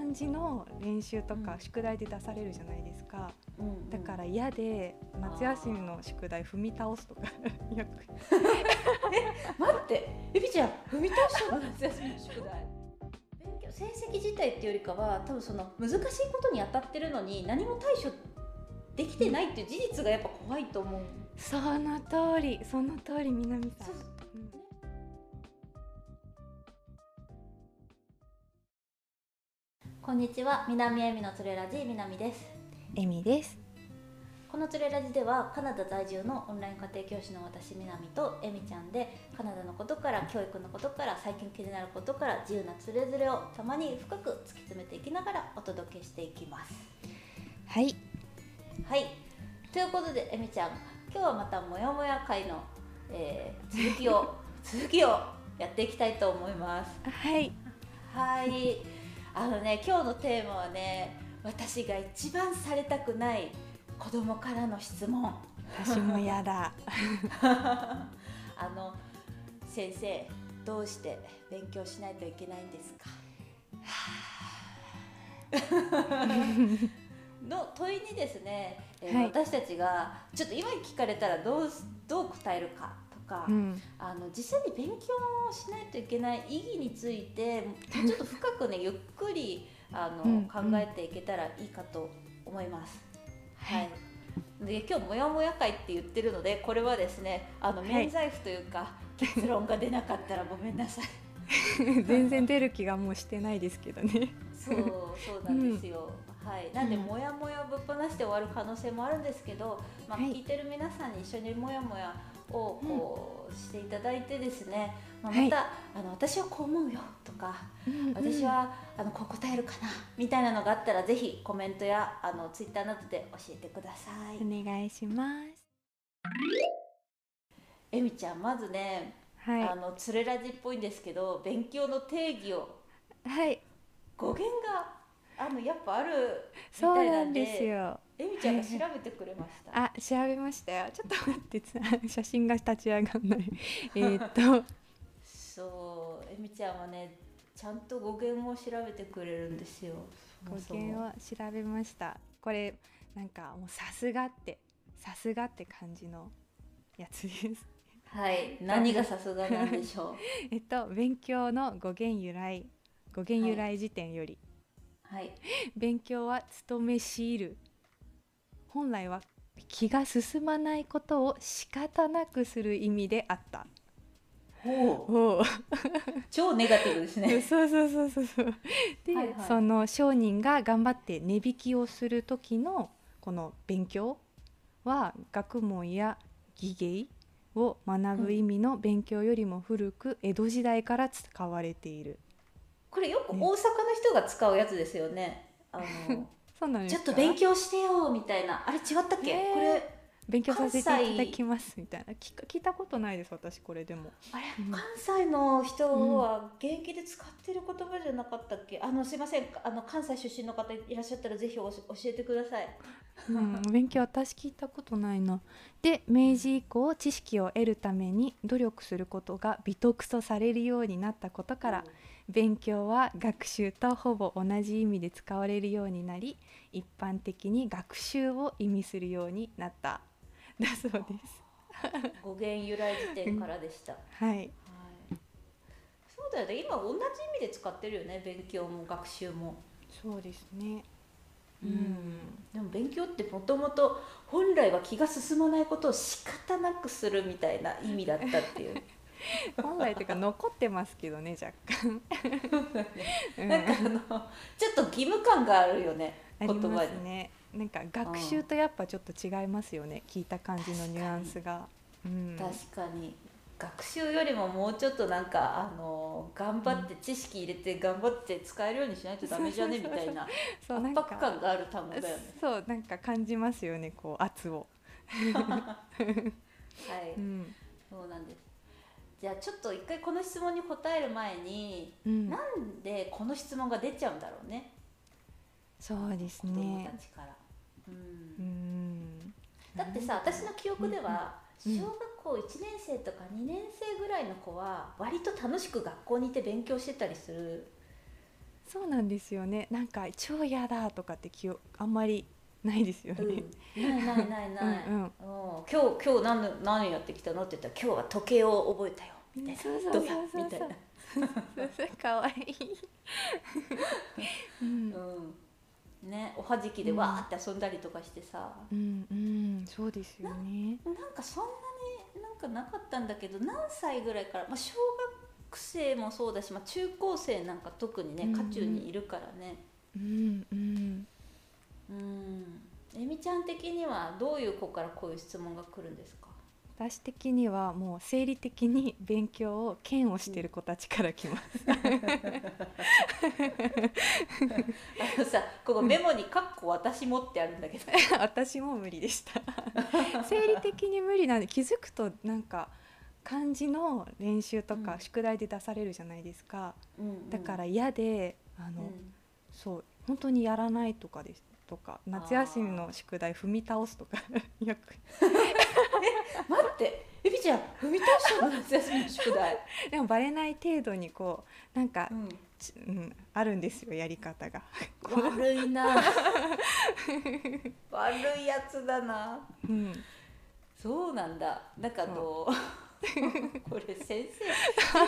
漢字の練習とかうん。宿題で出されるじゃないですか、うんうん。だから嫌で夏休みの宿題踏み倒すとか。よく。待って。エビちゃん踏み倒した？の夏休みの宿題。勉強成績自体っていうよりかは多分その難しいことに当たってるのに何も対処できてないっていう事実がやっぱ怖いと思う、その通り。その通り南さんこんにちは南恵美のつれラジ南です。エミです。このつれラジではカナダ在住のオンライン家庭教師の私南とエミちゃんでカナダのことから教育のことから最近気になることから自由なつれづれをたまに深く突き詰めていきながらお届けしていきます。はい。はい。ということでえみちゃん今日はまたもやもや会の、えー続きを 続きをやっていきたいと思います。はい。はいあのね今日のテーマはね私が一番されたくない子供からの質問。私もやだ。あの先生どうして勉強しないといけないんですか？の問いにですね、えーはい。私たちがちょっと今聞かれたらどうどう答えるかとか、うん。あの実際に勉強しないといけない意義についてちょっと深くね ゆっくりあの、うん考えていけたらいいかと思います。ははい。い、で今日もやもや会って言ってるのでこれはですねあのはい。免罪符というか、結論が出なかったらごめんなさい。全然出る気がもうしてないですけどね。そうそうなんですよ。はい、なんでうん。もやもやぶっ放して終わる可能性もあるんですけど、まあ、はい。聞いてる皆さんに一緒にもやもやをこうしていただいてですね、まあ、はい。また、あの私はこう思うよとか、私はあのこう答えるかなみたいなのがあったらぜひコメントやあのツイッターなどで教えてください。お願いします。えみちゃんまずね、はあのつれラジっぽいんですけど勉強の定義を。いはい。語源があのやっぱあるみそうたいななんんでですよえみちゃんが調べてくれました。あ調べましたよ。ちょっと待ってつ写真が立ち上がんない。えーっと。そうえみちゃんはねちゃんと語源を調べてくれるんですよ。語源を調べました。これなんかもうさすがってさすがって感じのやつです。はい何がさすがなんでしょう？えっと勉強の語源由来。語源由来辞典より、はい。勉強は勤め強いる本来は気が進まないことを仕方なくする意味であった。おう。超ネガティブですね。そうそうそうそうそう。で、はいはい。その商人が頑張って値引きをする時のこの勉強は学問や技芸を学ぶ意味の勉強よりも古く江戸時代から使われている、これよく大阪の人が使うやつですよね。あの そうなんですか？ちょっと勉強してよみたいな。あれ違ったっけ、えー。これ勉強させていただきますみたいな。聞いたことないです私これでも。あれうん。関西の人は現役で使ってる言葉じゃなかったっけ？あのすいません。あの関西出身の方いらっしゃったらぜひ教えてください。うん、勉強私聞いたことないな。で明治以降知識を得るために努力することが美徳とされるようになったことから、勉強は学習とほぼ同じ意味で使われるようになり一般的に学習を意味するようになっただそうです。語源由来辞典からでした。はい、はい、そうだよね今同じ意味で使ってるよね勉強も学習も。そうですね。でも勉強ってもともと本来は気が進まないことを仕方なくするみたいな意味だったっていう。本来というか残ってますけどね若干。うんなんかあのちょっと義務感があるよね言葉に。ますね。なんか学習とやっぱちょっと違いますよね。聞いた感じのニュアンスが。うん、確かに学習よりももうちょっとなんかあの頑張って知識入れて頑張って使えるようにしないとダメじゃねみたいなそうなん圧迫か感がある単語だよね。そうなんか感じますよねこう圧を。はい、うん。そうなんです。じゃあちょっと一回この質問に答える前に、うんなんでこの質問が出ちゃうんだろうね？そうです子供ねた。ちから。うんうん。だってさ私の記憶ではうん小学校1年生とか2年生ぐらいの子は割と楽しく学校にいて勉強してたりするそうなんですよねなんか超嫌だとかって記憶あんまりないですよね、うん、ないないないない。うん今日今日何何やってきたの？って言ったら今日は時計を覚えたよ。みたいな。そうそうどそうそう。みたいな。かわいい、うん。うん。ねおはじきでわーって遊んだりとかしてさ、うんうん。そうですよね。なんかそんなになんかなかったんだけど何歳ぐらいから、まあ、小学生もそうだし、まあ、中高生なんか特にね渦中にいるからね。うんうんうん。えみちゃん的にはどういう子からこういう質問が来るんですか？私的にはもう生理的に勉強を嫌悪してる子たちから来ます、あのさここメモに「かっこ私も」ってあるんだけど。私も無理でした。生理的に無理なんで気づくとなんか漢字の練習とうん。か宿題で出されるじゃないですか、うんうん。だから嫌であの、うん。そう本当にやらないとかですとか夏休みの宿題踏み倒すとかよく。待ってエビちゃん踏み倒したの？夏休みの宿題、でもバレない程度にこうなんかう、ん、ちうん、あるんですよやり方が。悪いな。悪いやつだな。うん、そうなんだ。なんかあのこれ先生先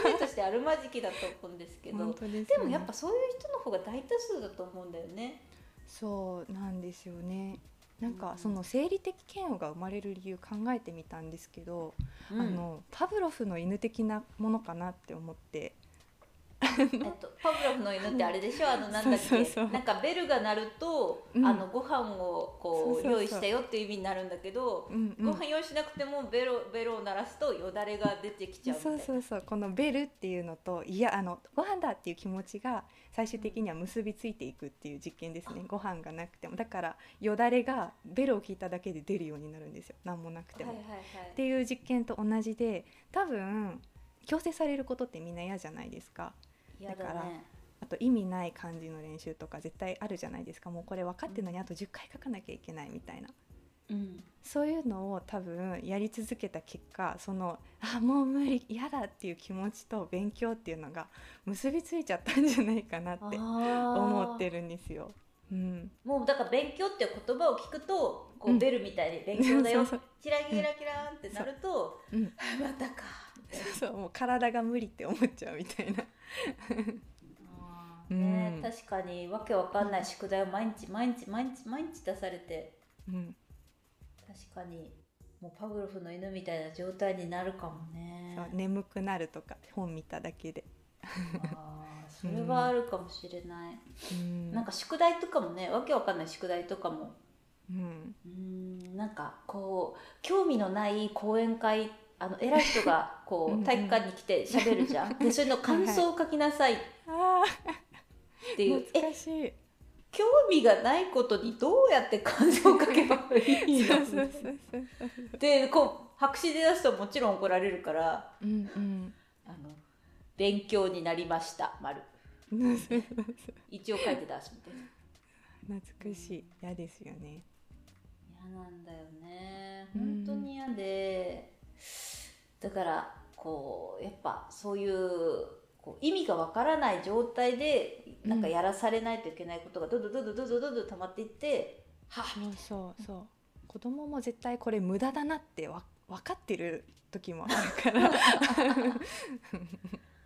生としてあるまじきだと思うんですけど。でもやっぱそういう人の方が大多数だと思うんだよねそうなんですよね。なんうん。かその生理的嫌悪が生まれる理由考えてみたんですけど、うん。あのパブロフの犬的なものかなって思ってえっと、パブロフの犬ってあれでしょ？あのなんだっけ？なんかベルが鳴ると、うん。あのご飯をこう用意したよっていう意味になるんだけど、うんうん。ご飯用意しなくてもベロベロを鳴らすとよだれが出てきちゃうみたいな。そうそうそう。このベルっていうのといやあのご飯だっていう気持ちが最終的には結びついていくっていう実験ですね。ご飯がなくても。だからよだれがベルを聞いただけで出るようになるんですよ。何もなくても。はいはいはい。っていう実験と同じで多分強制されることってみんな嫌じゃないですか。嫌だだからねあと意味ない漢字の練習とか絶対あるじゃないですか。もうこれ分かってるのにあと10回書かなきゃいけないみたいな。うん。そういうのを多分やり続けた結果そのあもう無理嫌だっていう気持ちと勉強っていうのが結びついちゃったんじゃないかなって思ってるるんですよ。うん、もうだから勉強っていう言葉を聞くとこううん。ベルみたいに勉強だよ、そうそうキラキラキランってなると、う。ん、あ またか そうもう体が無理って思っちゃうみたいな。ねうん。確かにわけわかんない宿題を毎日毎日毎日毎日出されて。うん、確かにもうパブロフの犬みたいな状態になるかもね。そう眠くなるとか本見ただけで。あーそれはあるかもしれない、うん、なんか宿題とかもねわけわかんない宿題とかも。うん、うーんなんかこう興味のない講演会あの偉い人がこう体育館に来て喋るじゃん。でそれの感想を書きなさい。っあていう、あ懐えかしい。興味がないことにどうやって感想を書けばいいの？でこう白紙で出すともちろん怒られるから。うんうん。あの勉強になりました丸。一応書いて出すみたいな。懐かしい。嫌ですよね。嫌なんだよね。うん。本当に嫌で、だからこうやっぱそういうこう意味がわからない状態でなんかやらされないといけないことがどんどんどんどんどんどんどんどん溜まっていってはそうそうそう。子供も絶対これ無駄だなってわ分かってる時もあるから。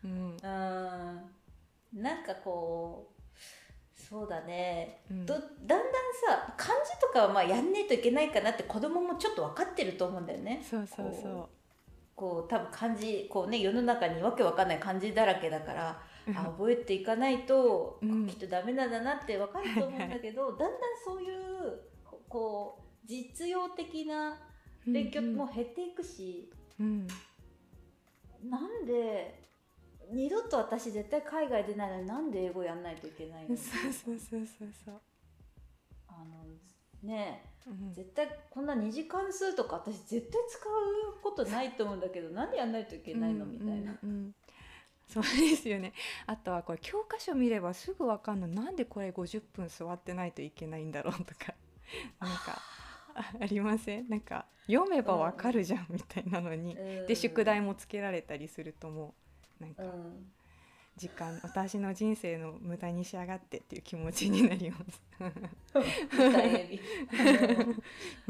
うんなんかこうそうだね、うんどだんだんさ漢字とかはまあやんねえといけないかなって子供もちょっと分かってると思うんだよね。そうそうそここう多分漢字こうね世の中にわけわかんない漢字だらけだからう。あ覚えていかないと、うんきっとダメなんだなってわかると思うんだけどだんだんそういうここう実用的な勉強も減っていくし、うん。なんで二度と私絶対海外出ないのになんで英語やんないといけないの？うん。そうそうそうそうそう。あのねうん絶対こんな二次関数とか私絶対使うことないと思うんだけどなんでやんないといけないのみたいな。うんうんうんそうですよね。あとはこれ教科書見ればすぐわかんの。なんでこれ50分座ってないといけないんだろうとか。なんかあありません？なんか読めばわかるじゃんみたいなのに、うん。で宿題もつけられたりするともうなんか。うん時間私の人生の無駄にしやがってっていう気持ちになります。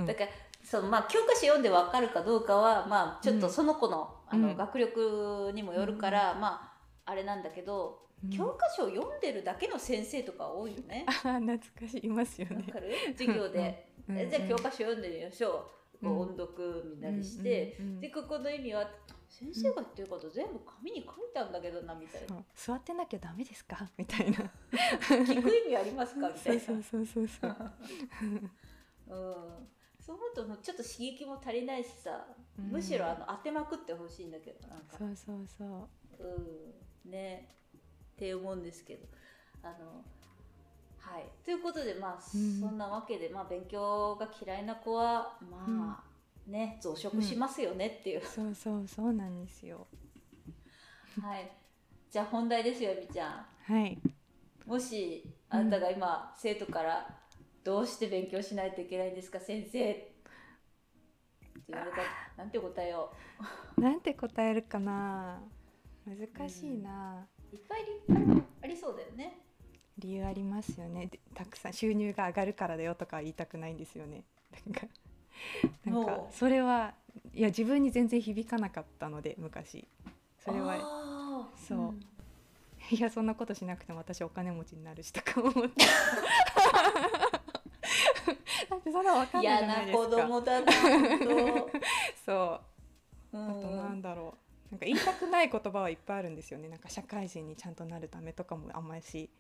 だからそのまあ教科書読んでわかるかどうかはまあちょっとその子の,、あの学力にもよるから、まああれなんだけど、教科書を読んでるだけの先生とか多いよね。あ懐かしい。いますよね。わかる？授業で、じゃあ教科書読んでみましょう。こう音読みんなにして、でここの意味は先生が言ってること全部紙に書いたんだけどなみたいな、座ってなきゃダメですか？みたいな。聞く意味ありますか？みたいな。そうそうそうそうう。ん。そう思うとちょっと刺激も足りないしさ、うん、むしろあの当てまくってほしいんだけどなんか。そうそうそう。うん。ね。って思うんですけど。あのはい。ということでまあ、うん、そんなわけで、まあ、勉強が嫌いな子はまあ、ね増殖しますよねっていう、うん、そうそうそうなんですよ。はい。じゃあ本題ですよみちゃん。はい。もしあなたが今、うん、生徒から「どうして勉強しないといけないんですか先生」って言われたなんて答えよう。なんて答えるかな。難しいな、うん、いっぱい理ありそうだよね理由ありますよね。たくさん収入が上がるからだよとか言いたくないんですよね。なんかなんかそれはいや自分に全然響かなかったので昔。それはそう、うん、いやそんなことしなくても私お金持ちになるしとか思って。だってそんな分かんないじゃないですか。子供だな そう、うん、あとなんだろう。なんか言いたくない言葉はいっぱいあるんですよね。なんか社会人にちゃんとなるためとかもあんまりし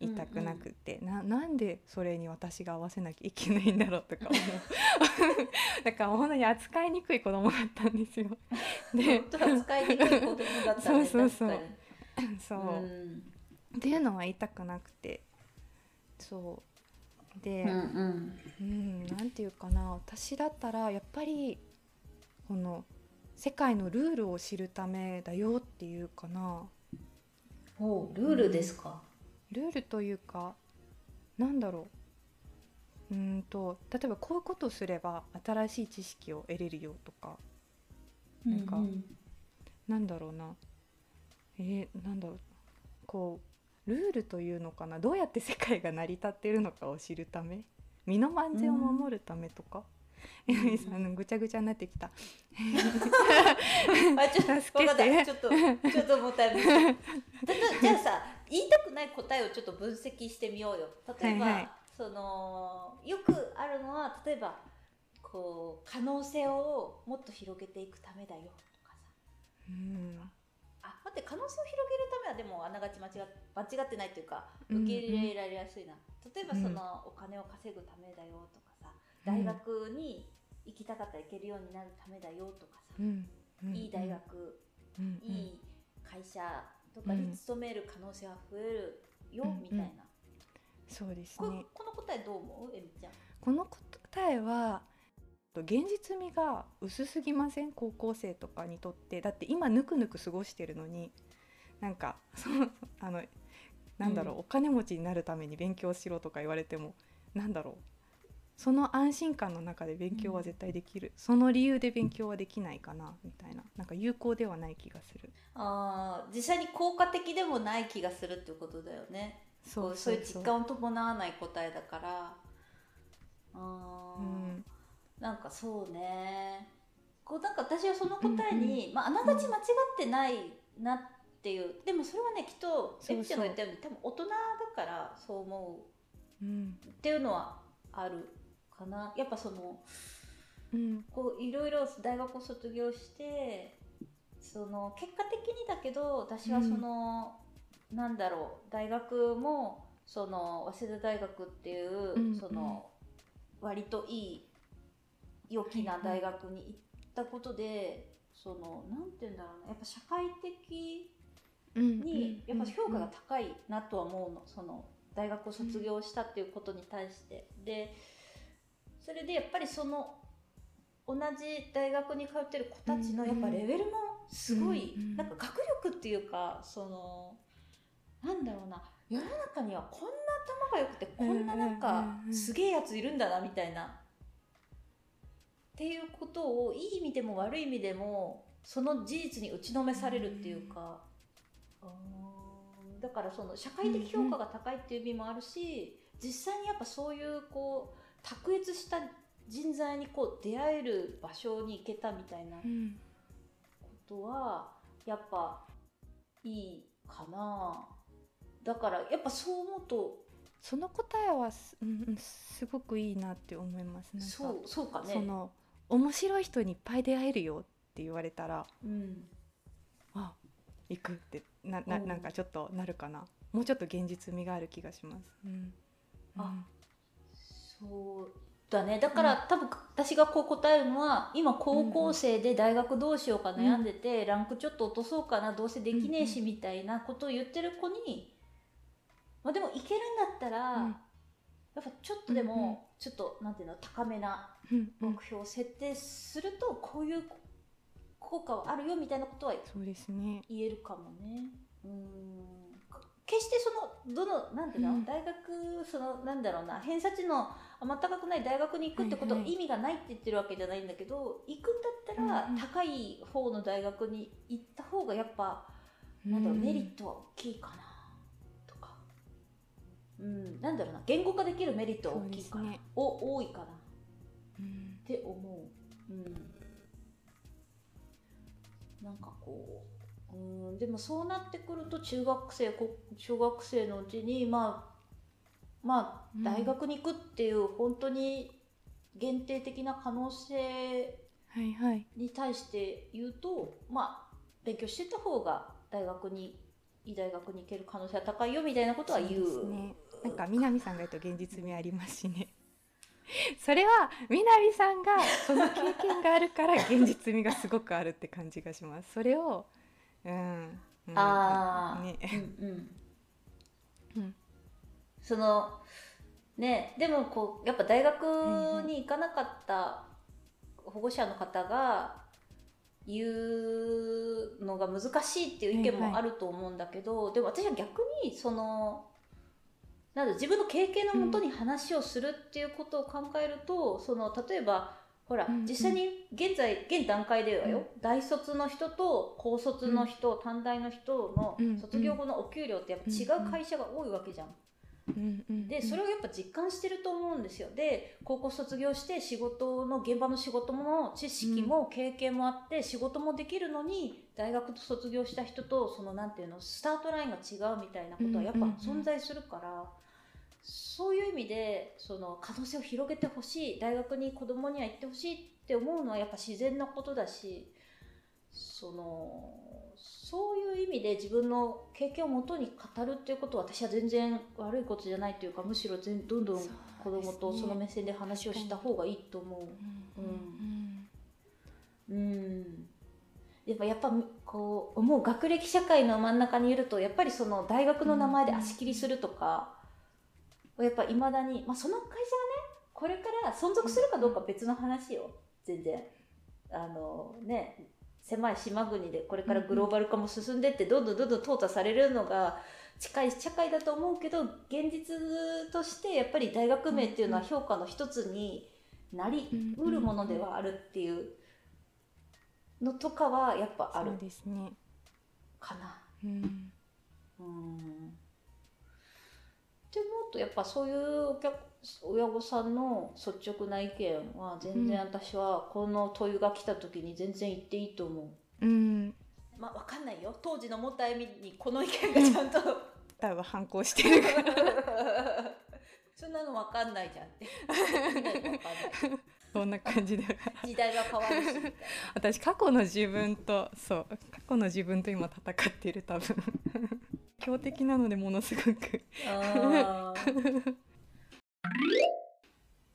言いたくなくて、うんうん、ななんでそれに私が合わせなきゃいけないんだろうとか思う。だから本当に扱いにくい子供だったんですよ。で扱いにくい子供だったねそうそうそう。そう、うん、っていうのは言いたくなくて。そう。で、うん、うん。うん、なんていうかな。私だったらやっぱりこの世界のルールを知るためだよっていうかな。おルールですか、ルールというかなんだろう。うんと例えばこういうことをすれば新しい知識を得れるよとか。なんか、うんうん、なんだろうな。えー、なんだろう。こうルールというのかな。どうやって世界が成り立っているのかを知るため。身の安全を守るためとか、えなみさんぐちゃぐちゃになってきた。あちょっとちょっとちょっともったいない。じゃあさ言いたくない答えをちょっと分析してみようよ。例えば、はいはい、そのよくあるのは例えばこう可能性をもっと広げていくためだよとかさ。うんあ待って可能性を広げるためはでもあながち間違間違ってないというか受け入れられやすいな、うんうん、例えばその、お金を稼ぐためだよとかさ大学に行きたかったら行けるようになるためだよとかさ、うんうん、いい大学、うん、いい会社とかに勤める可能性は増えるよ、みたいな、そうですね。この答えどう思う？えみちゃん。この答えは現実味が薄すぎません？高校生とかにとって。だって今ぬくぬく過ごしてるのになんかその あのなんだろう、うん、お金持ちになるために勉強しろとか言われてもなんだろうその安心感の中で勉強は絶対できる、うん、その理由で勉強はできないかなみたいな。なんか有効ではない気がする。あ実際に効果的でもない気がするっていうことだよね。そうそういう実感を伴わない答えだから。あ、うん、なんかそうね。こうなんか私はその答えに、うんうん、まあ、あながち間違ってないなっていう、でもそれはねきっとエピちゃんが言ったように多分大人だからそう思う、うん、っていうのはあるかな。やっぱその、うん、こういろいろ大学を卒業してその結果的にだけど私はその、うん、なんだろう大学もその早稲田大学っていう、うん、その割といい良きな大学に行ったことで、そのなんて言うんだろうなやっぱ社会的にやっぱ評価が高いなとは思うの。その大学を卒業したっていうことに対して。でそれでやっぱりその同じ大学に通ってる子たちのやっぱレベルもすごい、うん。うん、なんか学力っていうかそのなんだろうな世の中にはこんな頭が良くてこんななんかすげえやついるんだなみたいな。っていうことをいい意味でも悪い意味でもその事実に打ちのめされるっていうか。だからその社会的評価が高いっていう意味もあるし、実際にやっぱそういうこう卓越した人材にこう出会える場所に行けたみたいなうん。ことはやっぱいいかな。だからやっぱそう思うとその答えはす,、うんうん、すごくいいなって思います。なんかそうそうかね。その面白い人にいっぱい出会えるよって言われたらうん、あ行くってななうんなんかちょっとなるかな。もうちょっと現実味がある気がします。うん、あそうだね。だから、多分私がこう答えるのは今高校生で大学どうしようか悩んでて、ランクちょっと落とそうかなどうせできねえしみたいなことを言ってる子に、まあ、でもいけるんだったら、うん。やっぱちょっとでも、うんうん。ちょっとなんていうの高めなうんうん。目標を設定するとこういう効果はあるよみたいなことは。言えるかもね。うん決してそのどのなんていうの、うん。大学そのなんだろうな偏差値のあ全くない大学に行くってことは意味がないって言ってるわけじゃないんだけど、行くんだったらうんうん高い方の大学に行った方がやっぱ、なんだろううんメリットは大きいかなとか、うん、なんだろうな言語化できるメリットは大きいかな、ね。お多いかな。っうん。て思う。うん。なんかこううんでもそうなってくると中学生こ小学生のうちにまあまあうん大学に行くっていう本当に限定的な可能性はいはい。に対して言うとまあ勉強してた方が大学にいい大学に行ける可能性は高いよみたいなことは言う。そうね。なんか南さんが言うと現実味ありますしね。それは南さんがその経験があるから現実味がすごくあるって感じがします。それを、うん、うんああ、ね、うんうん。うん。そのねでもこうやっぱ大学に行かなかった保護者の方が言うのが難しいっていう意見はいはい。もあると思うんだけど、でも私は逆にそのなんだ自分の経験のもとに話をするっていうことを考えると、その例えばほら、うんうん。実際に現在現段階ではよ、大卒の人と高卒の人、短大の人のうん。卒業後のお給料ってやっぱ違う会社が多いわけじゃん。うん。うん。でそれをやっぱ実感してると思うんですよ。で高校卒業して仕事の現場の仕事も知識も経験もあって仕事もできるのに大学卒業した人とそのなんていうのスタートラインが違うみたいなことはやっぱうんうんうん。存在するから、そういう意味でその可能性を広げてほしい大学に子供には行ってほしいって思うのはやっぱ自然なことだしそのそういう意味で自分の経験をもとに語るっていうことは私は全然悪いことじゃないというかむしろ全どんどん子供とその目線で話をした方がいいと思う。んうん。う。うん。やっぱやっぱこうもう学歴社会の真ん中にいるとやっぱりその大学の名前で足切りするとか、やっぱいまだに、まあ、その会社がねこれから存続するかどうかは別の話よ。全然。あのね狭い島国でこれからグローバル化も進んでってどんどんどんどん淘汰されるのが近い社会だと思うけど現実としてやっぱり大学名っていうのは評価の一つになりうるものではあるっていうのとかはやっぱあるそうですね。かな。うんうんって思うとやっぱそういうお客親御さんの率直な意見は全然私はこの問いが来た時に全然言っていいと思う。うん、まあわかんないよ。当時の元あゆみにこの意見がちゃんと。多分反抗してる。からそんなのわかんないじゃんって。そんな感じで。時代が変わるし。私過去の自分とそう過去の自分と今戦っている多分強敵なのでものすごく。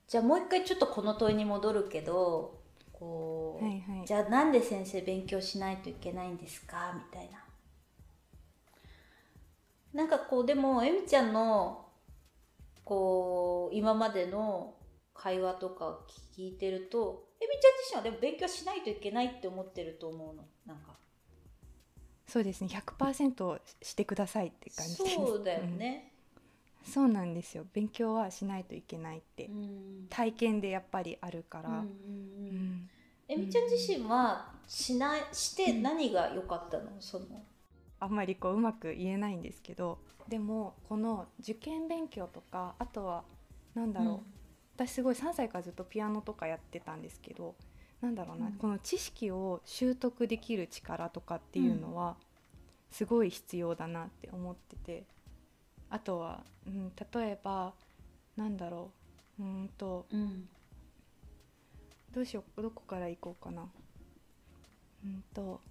じゃあもう一回ちょっとこの問いに戻るけどこう、はいはい。じゃあなんで先生勉強しないといけないんですか？みたいな。なんかこうでもえみちゃんのこう今までの会話とか聞いてるとえみちゃん自身はでも勉強しないといけないって思ってると思うの？なんかそうですね。100%してくださいって感じです。そうだよね。うん。そうなんですよ。勉強はしないといけないって。うん。体験でやっぱりあるから、うんうんうん。うん。えみちゃん自身はしないして何が良かったの？その。ああんまりこううまく言えないんですけどでもこの受験勉強とかあとはなんだろう、私すごい3歳からずっとピアノとかやってたんですけどなんだろうな、うん。この知識を習得できる力とかっていうのはすごい必要だなって思ってて。あとは、うん、例えばなんだろううーんとうん。どうしようどこから行こうかな。うんと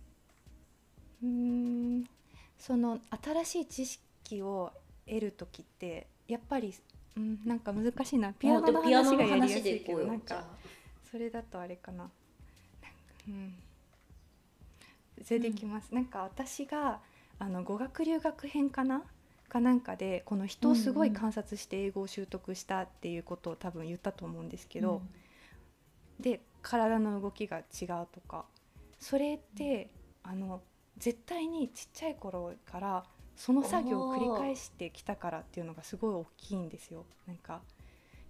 うーんその新しい知識を得る時ってやっぱり、うん、なんか難しいな。ピアノの話がやりやすいけどなんかそれだとあれかなうん。それでいきます、なんか私があの語学留学編かな？かなんかでこの人をすごい観察して英語を習得したっていうことを多分言ったと思うんですけど、で体の動きが違うとか。それってあの絶対にちっちゃい頃からその作業を繰り返してきたからっていうのがすごい大きいんですよ。なんか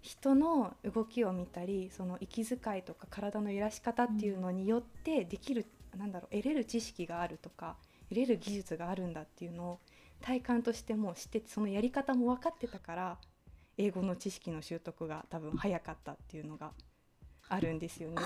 人の動きを見たりその息遣いとか体の揺らし方っていうのによってできる、なんだろう得れる知識があるとか得れる技術があるんだっていうのを体感としても知っててそのやり方も分かってたから英語の知識の習得が多分早かったっていうのがあるんですよね。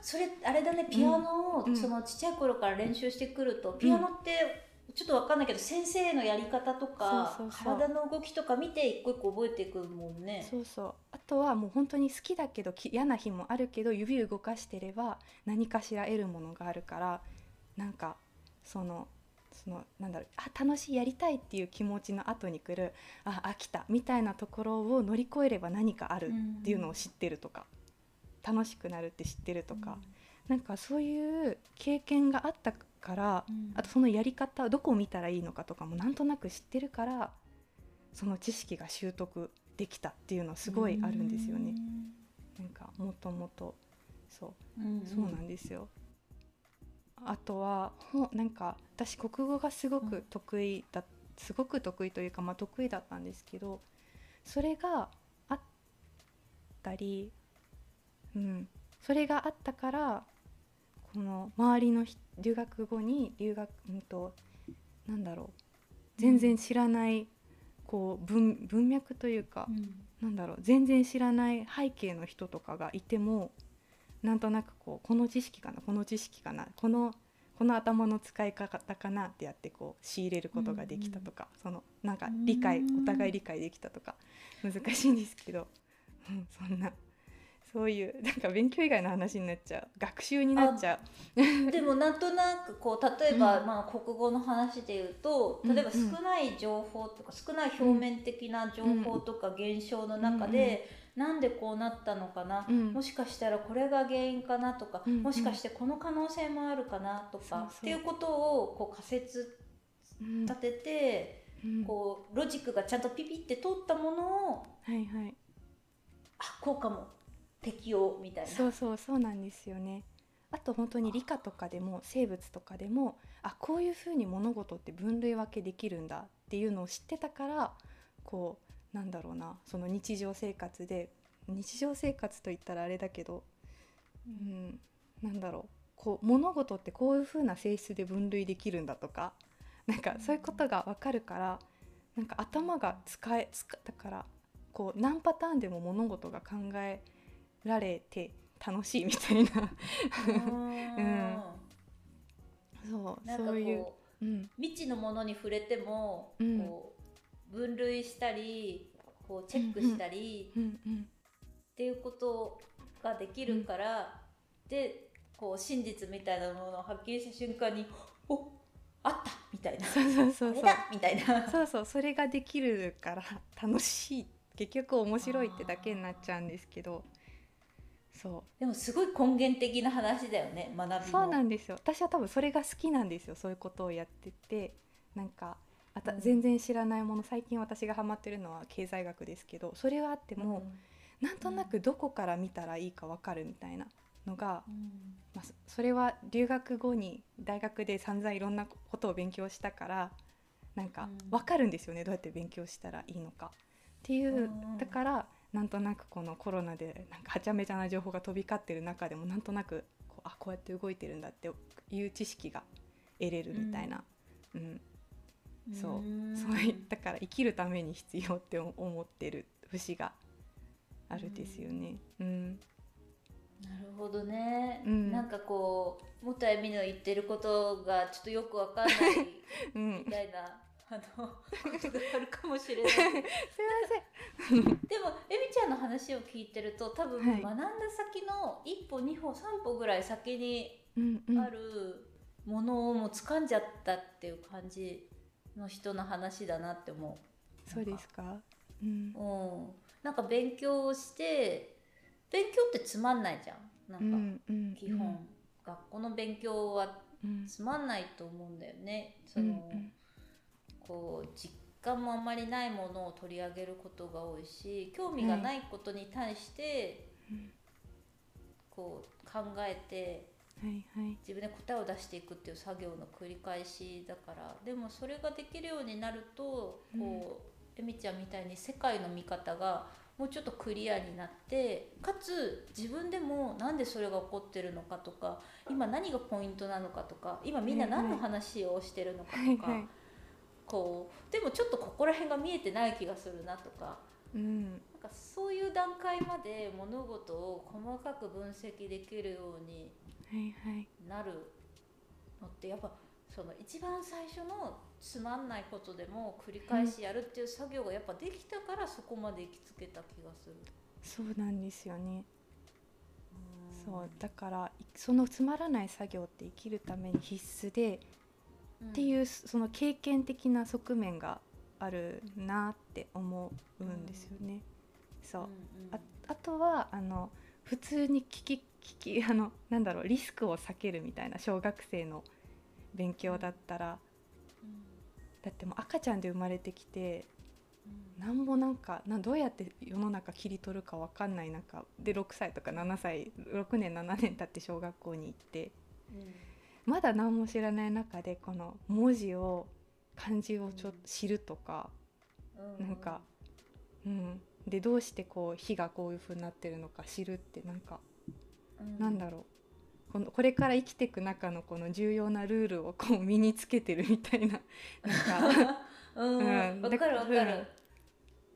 それあれだねピアノを、うん。そのちっちゃい頃から練習してくると、ピアノってちょっとわかんないけど先生のやり方とか体の動きとか見て一個一個覚えていくもんね。そうそう。あとはもう本当に好きだけどき嫌な日もあるけど指動かしてれば何かしら得るものがあるからなんかそのそのなんだろうあ楽しいやりたいっていう気持ちの後に来るあ飽きたみたいなところを乗り越えれば何かあるっていうのを知ってるとか、楽しくなるって知ってるとか、なんかそういう経験があったから、うんあとそのやり方どこを見たらいいのかとかもなんとなく知ってるからその知識が習得できたっていうのはすごいあるんですよね。なんかもともとそううん。そうなんですよ。あとはほなんか私国語がすごく得意だ、すごく得意というかまあ得意だったんですけどそれがあったり、うん、それがあったからこの周りのひ留学後に留学うんとなんだろう。全然知らないこう文文脈というか、うん。なんだろう。全然知らない背景の人とかがいてもなんとなくこうこの知識かなこの知識かなこのこの頭の使い方かなってやってこう仕入れることができたとか、そのなんか理解うん。お互い理解できたとか難しいんですけど、うん、そんなそういう なんか勉強以外の話になっちゃう。学習になっちゃう。でもなんとなくこう例えば、うん。まあ、国語の話で言うとうん例えば少ない情報とか、少ない表面的な情報とか現象の中で、なんでこうなったのかな、うん。もしかしたらこれが原因かなとか、うんもしかしてこの可能性もあるかなとか、っていうことをこう仮説うん立てて、うん。こうロジックがちゃんとピピって通ったものをはいはい。あこうかも適用みたいな。そうそうそうなんですよね。あと本当に理科とかでも生物とかでもあこういうふうに物事って分類分けできるんだっていうのを知ってたからこうなんだろうなその日常生活で日常生活といったらあれだけど、うん、なんだろうこう物事ってこういうふうな性質で分類できるんだとかなんかそういうことが分かるからなんか頭が使えだからこう何パターンでも物事が考えられて楽しいみたいな。うん。そうなんかそういう、こう。うん、未知のものに触れても、うん。こう分類したりこうチェックしたりうんうんっていうことができるから、でこう真実みたいなものを発見した瞬間に「おあった!」みたいな「そうそうそうそう。これだ!」みたいな。そうそうそれができるから楽しい。結局面白いってだけになっちゃうんですけどそでもすごい根源的な話だよね学びそうなんですよ。私は多分それが好きなんですよそういうことをやってて。なんかあたうん。全然知らないもの最近私がハマってるのは経済学ですけどそれはあっても、なんとなくどこから見たらいいか分かるみたいなのが、うん。まあ、そそれは留学後に大学で散々いろんなことを勉強したからなんかうん。分かるんですよね、どうやって勉強したらいいのか。っていう、うん。だからなんとなくこのコロナでなんかはちゃめちゃな情報が飛び交ってる中でもなんとなくこうあこうやって動いてるんだっていう知識が得れるみたいな、うん。そう。ーん。そう。いだから生きるために必要って思ってる節があるんですよね。うん、なるほどね、うん。なんかこう元恵美の言ってることがちょっとよくわかんない うん。み、たいなあのあるかもしれない。すいません。でも恵美ちゃんの話を聞いてると多分はい。学んだ先の一歩二歩三歩ぐらい先にうんうんあるものをもう掴んじゃったっていう感じの人の話だなって思そうですか？うんう。うん、なんか勉強をして勉強ってつまんないじゃん。なうんかんうん。基本、学校の勉強はうんつまんないと思うんだよね。そうんの、こう実感もあんまりないものを取り上げることが多いし興味がないことに対して、うんこう考えて。自分で答えを出していくっていう作業の繰り返しだからでもそれができるようになるとこう、えみちゃんみたいに世界の見方がもうちょっとクリアになってかつ自分でもなんでそれが起こってるのかとか今何がポイントなのかとか今みんな何の話をしてるのかとか。こうでもちょっとここら辺が見えてない気がするなとかうんなんかそういう段階まで物事を細かく分析できるように。なるのってやっぱその一番最初のつまんないことでも繰り返しやるっていう作業がやっぱできたからそこまで行きつけた気がする。そうなんですよね。そうだからいそのつまらない作業って生きるために必須で、うんっていうその経験的な側面があるなって思うんですよね。そう。うんああとはあの普通に聞き聞き あのなんだろうリスクを避けるみたいな小学生の勉強だったら。うん。だってもう赤ちゃんで生まれてきてうん。なんもなんかなどうやって世の中切り取るかわかんない中で6歳とか7歳6年7年経って小学校に行ってまだ何も知らない中でこの文字を漢字をちょっと知るとか、うん。なんかうん、でどうしてこう火がこういう風になってるのか知るってなんかうん。なんだろう。このこれから生きていく中のこの重要なルールをこう身につけてるみたいな なんか、うん。うん。わかるわかだる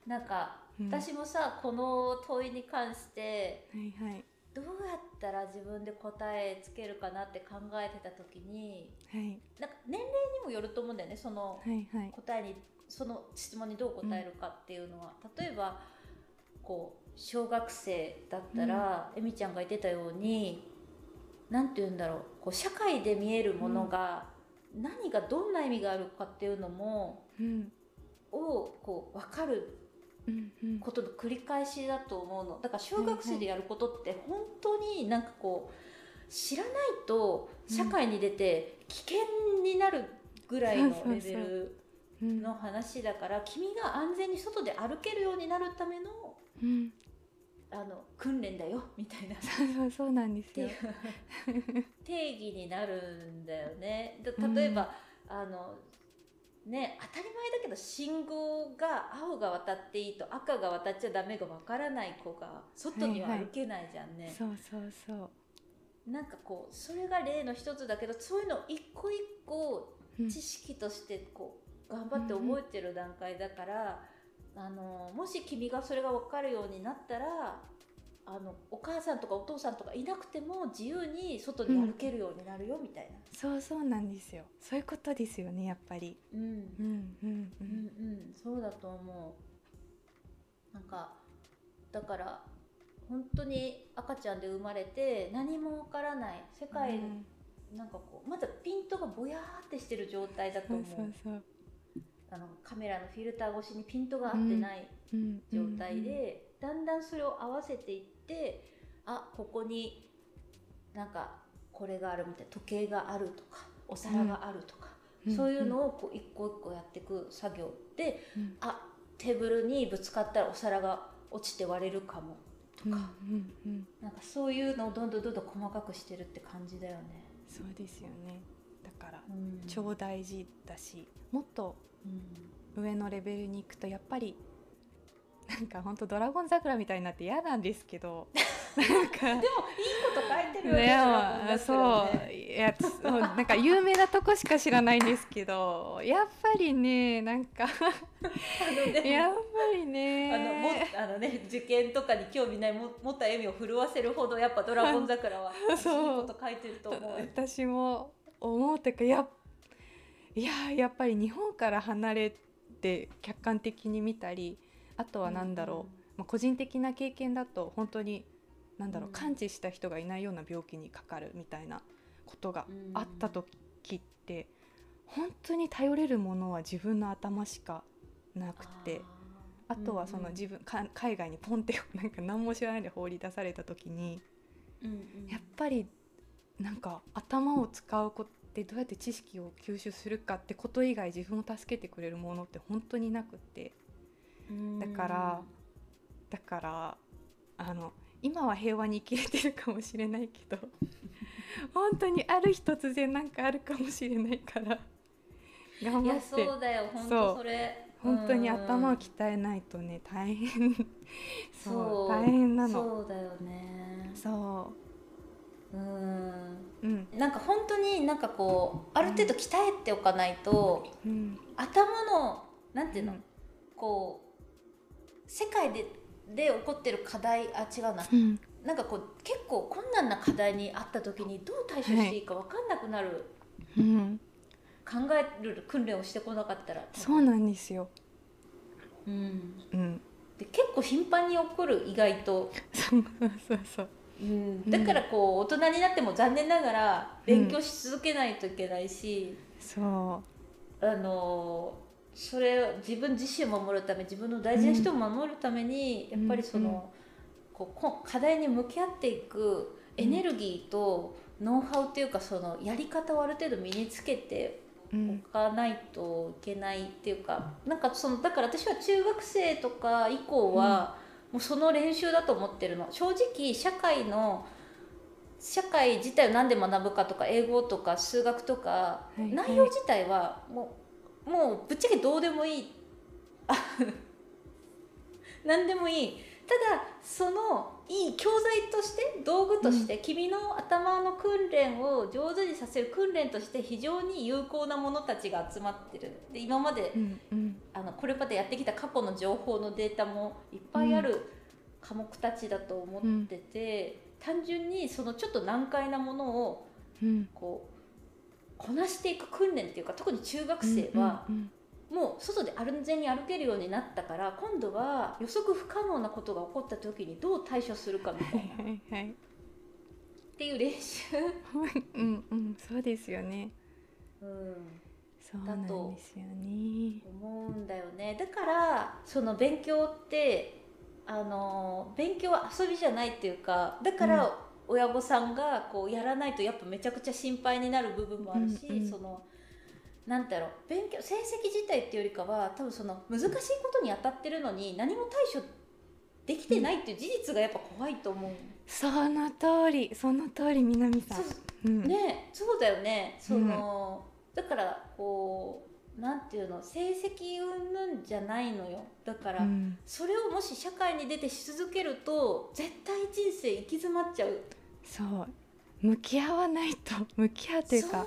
なんかうん。私もさこの問いに関してはいはいどうやったら自分で答えつけるかなって考えてた時にはい。なんか年齢にもよると思うんだよねそのはいはい。答えにその質問にどう答えるかっていうのは、例えばこう小学生だったら、えみちゃんが言ってたように何て言うんだろうこう社会で見えるものが、何がどんな意味があるかっていうのもうん。をこう分かるうんうんことの繰り返しだと思うの。だから小学生でやることって本当になんかこう知らないと社会に出て危険になるぐらいのレベルうんの話だから君が安全に外で歩けるようになるためのうん。あの訓練だよみたいな。そうそうそうなんですよ。定義になるんだよね。だ例えば、あのね当たり前だけど信号が青が渡っていいと赤が渡っちゃダメがわからない子が外には歩けないじゃんね。そうそうそう。なんかこうそれが例の一つだけどそういうのを一個一個うん知識としてこう頑張って覚えてる段階だから、あのもし君がそれが分かるようになったらあのお母さんとかお父さんとかいなくても自由に外に歩けるようになるよみたいな。そうそうなんですよ。そういうことですよねやっぱり。うんうんうんううんん。うん、そうだと思うなんかだから本当に赤ちゃんで生まれて何もわからない世界、うんなんかこうまだピントがぼやーってしてる状態だと思うそうそう。あのカメラのフィルター越しにピントが合ってないうん状態で、だんだんそれを合わせていってあここになんかこれがあるみたいな時計があるとかお皿があるとか、うんそういうのをこう一個一個やっていく作業で、うんあテーブルにぶつかったらお皿が落ちて割れるかもとうんうか、んうん。なんかそういうのをどんどんどんどん細かくしてるって感じだよね。そうですよね。だからうん超大事だし、もっとうん上のレベルに行くとやっぱりなんか本当ドラゴン桜みたいになって嫌なんですけど。なんか。でもいいこと書いてるよね。ねそう。いやつそうなんか有名なとこしか知らないんですけどやっぱりねなんか。やっぱりね。あのもあのね受験とかに興味ないも持った笑みを震わせるほどやっぱ「ドラゴン桜 」はいいそうこと書いてると思う。私も思うてかやっいややっぱり日本から離れて客観的に見たりあとは何だろう、まあ、個人的な経験だと本当に何だろう、うん。完治した人がいないような病気にかかるみたいなことがうんあった時って本当に頼れるものは自分の頭しかなくて。あとはその自分か海外にポンってなんか何も知らないで放り出された時にうんうん。やっぱりなんか頭を使うことってどうやって知識を吸収するかってこと以外自分を助けてくれるものって本当になくって。うんだからだからあの今は平和に生きれてるかもしれないけど 本当にある日突然なんかあるかもしれないから頑張って。そうだよ本当それ。本当に頭をうん鍛えないとね大変。そう。大変なの。そうだよね。そう。ん。ううん。なんか本当になんかこうある程度鍛えておかないとうん。頭のなんていうの、うん。こう世界でで起こってる課題あ違うな。うん。なんかこう結構困難な課題にあった時にどう対処していいか分かんなくなる、うん。考える訓練をしてこなかったら。そうなんですよ。うん、うん。で結構頻繁に起こる意外と、そうそうそうう。ん、だからこう大人になっても残念ながら勉強し続けないといけないし、そあのそれを自分自身を守るため自分の大事な人を守るために、やっぱりその、うん。うんこうこ課題に向き合っていくエネルギーとノウハウっていうかそのやり方をある程度身につけてう、うん。おかないといけないっていうか、なんかそのだから私は中学生とか以降は、もうその練習だと思ってるの。正直社会の社会自体を何で学ぶかとか英語とか数学とか、内容自体はもうもうぶっちゃけどうでもいい。あ何でもいい。ただそのいい教材として道具として、君の頭の訓練を上手にさせる訓練として非常に有効なものたちが集まってるで今までうんうん。あのこれまでやってきた過去の情報のデータもいっぱいある科目たちだと思ってて、単純にそのちょっと難解なものをうん。こうこなしていく訓練っていうか特に中学生はうんもう外で安全に歩けるようになったから今度は予測不可能なことが起こった時にどう対処するかみたいな。っはいはい。ていう練習、うんうんそうですよね。うん、そうなんですよね。思うんだよね。だからその勉強ってあの勉強は遊びじゃないっていうかだから親御さんがこうやらないとやっぱめちゃくちゃ心配になる部分もあるし、うんうんそのなんだろう勉強成績自体っていうよりかは多分その難しいことに当たってるのに何も対処できてないっていう事実がやっぱ怖いと思う、その通りその通り南さん。そうう。ん。ねそうだよね。その、だからこうなんていうの成績云々じゃないのよ。だから、うん。それをもし社会に出てし続けると絶対人生行き詰まっちゃうそう。向き合わないと 向き合うというか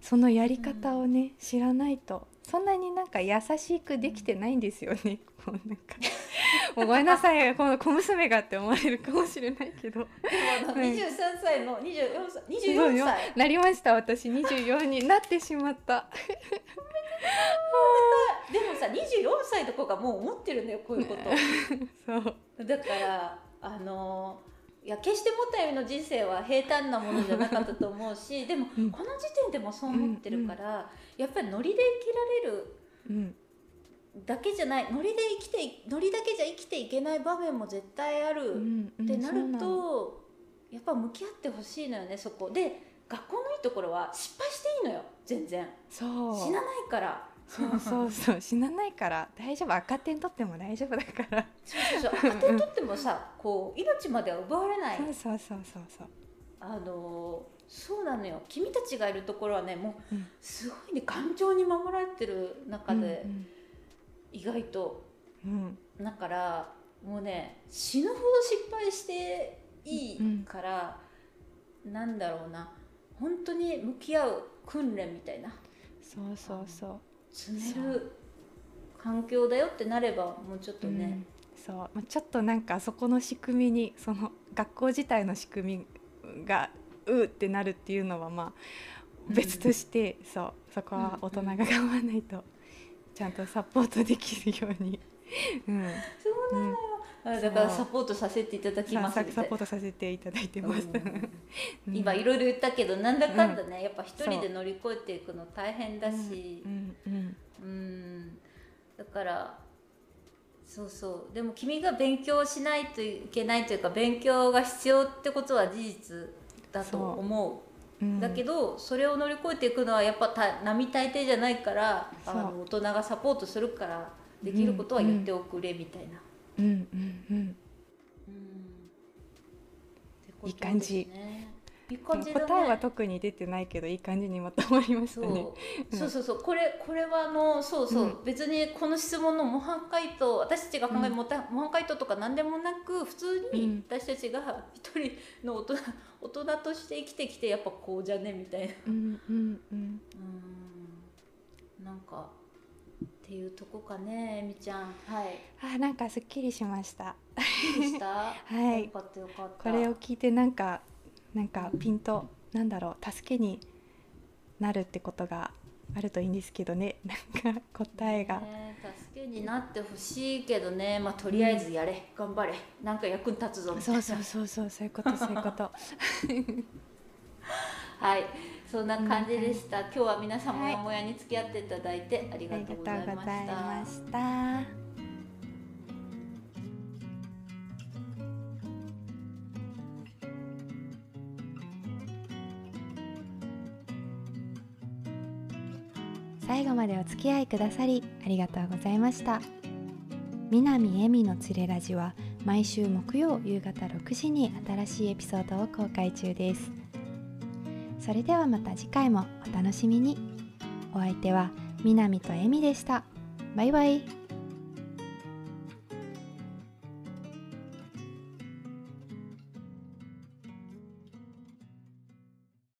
そのやり方をね、知らないと。そんなになんか優しくできてないんですよね、こうなんか。もうごめんなさい。この小娘がって思われるかもしれないけど。でもあのはい23歳の24歳そう24よ歳。なりました私。24になってしまった。でもさ24歳とかがもう思ってるんだよこういうこと。そう。だからあのいや決してもったよりの人生は平坦なものじゃなかったと思うし でもうん。この時点でもそう思ってるから、やっぱりノリで生きられるうんだけじゃないノリで生きていノリだけじゃ生きていけない場面も絶対ある、うんうんってなるとやっぱ向き合ってほしいのよねそこ。で学校のいいところは失敗していいのよ全然。そう。死なないからそうそうそう。死なないから大丈夫。赤点取っても大丈夫だから。そうそうそう。赤点取ってもさこう命までは奪われない。そうそうそうそうそう。あのそうなのよ。君たちがいるところはねもううん。すごいね頑丈に守られてる中で、うん意外と。うんだからもうね死ぬほど失敗していいから、なんだろうな。本当に向き合う訓練みたいな。そうそうそう積める環境だよってなればもうちょっとね、うん。そう。まあちょっとなんかそこの仕組みにその学校自体の仕組みがうーってなるっていうのはまあうん。別として、そう。そこは大人が頑張らないとちゃんとサポートできるように、うん。そうなのよ、あだからサポートさせていただきますサポートさせていただいてます。うん。今いろいろ言ったけどなんだかんだね、やっぱ一人で乗り越えていくの大変だし。うん。うん。うん。だからそうそう。でも君が勉強しないといけないというか勉強が必要ってことは事実だと思う。う。ん、だけどそれを乗り越えていくのはやっぱた並大抵じゃないからあの大人がサポートするからできることは言っておくれみたいな。うんうんうん。うん。いい感じ。いい感じだね。答えは特に出てないけどいい感じにまとまりましたね。そう。そうそうそう。これこれはあのそうそう、うん。別にこの質問の模範回答私たちが考えるうん。模範模範回答とか何でもなく普通うん。に私たちが一人の大人 大人として生きてきてやっぱこうじゃねみたいな。うんうんうん。うん。なんかっていうとこかねえみちゃん。はい。あなんかすっきりしました。でした？はい。よかったよかった。これを聞いてなんかなんかピンとなんだろう助けになるってことがあるといいんですけどね。なんか答えが、ね助けになってほしいけどね。まあとりあえずやれ、頑張れ。なんか役に立つぞみたいな。そうそうそうそう。そういうことそういうこと。はい、そんな感じでした。今日は皆さんもはいやもやに付き合っていただいてありがとうございざまし。た。最後までお付き合いくださりありがとうございました南恵美のつれラジは毎週木曜夕方6時に新しいエピソードを公開中ですそれではまた次回もお楽しみに。お相手は南とえみでした。バイバイ。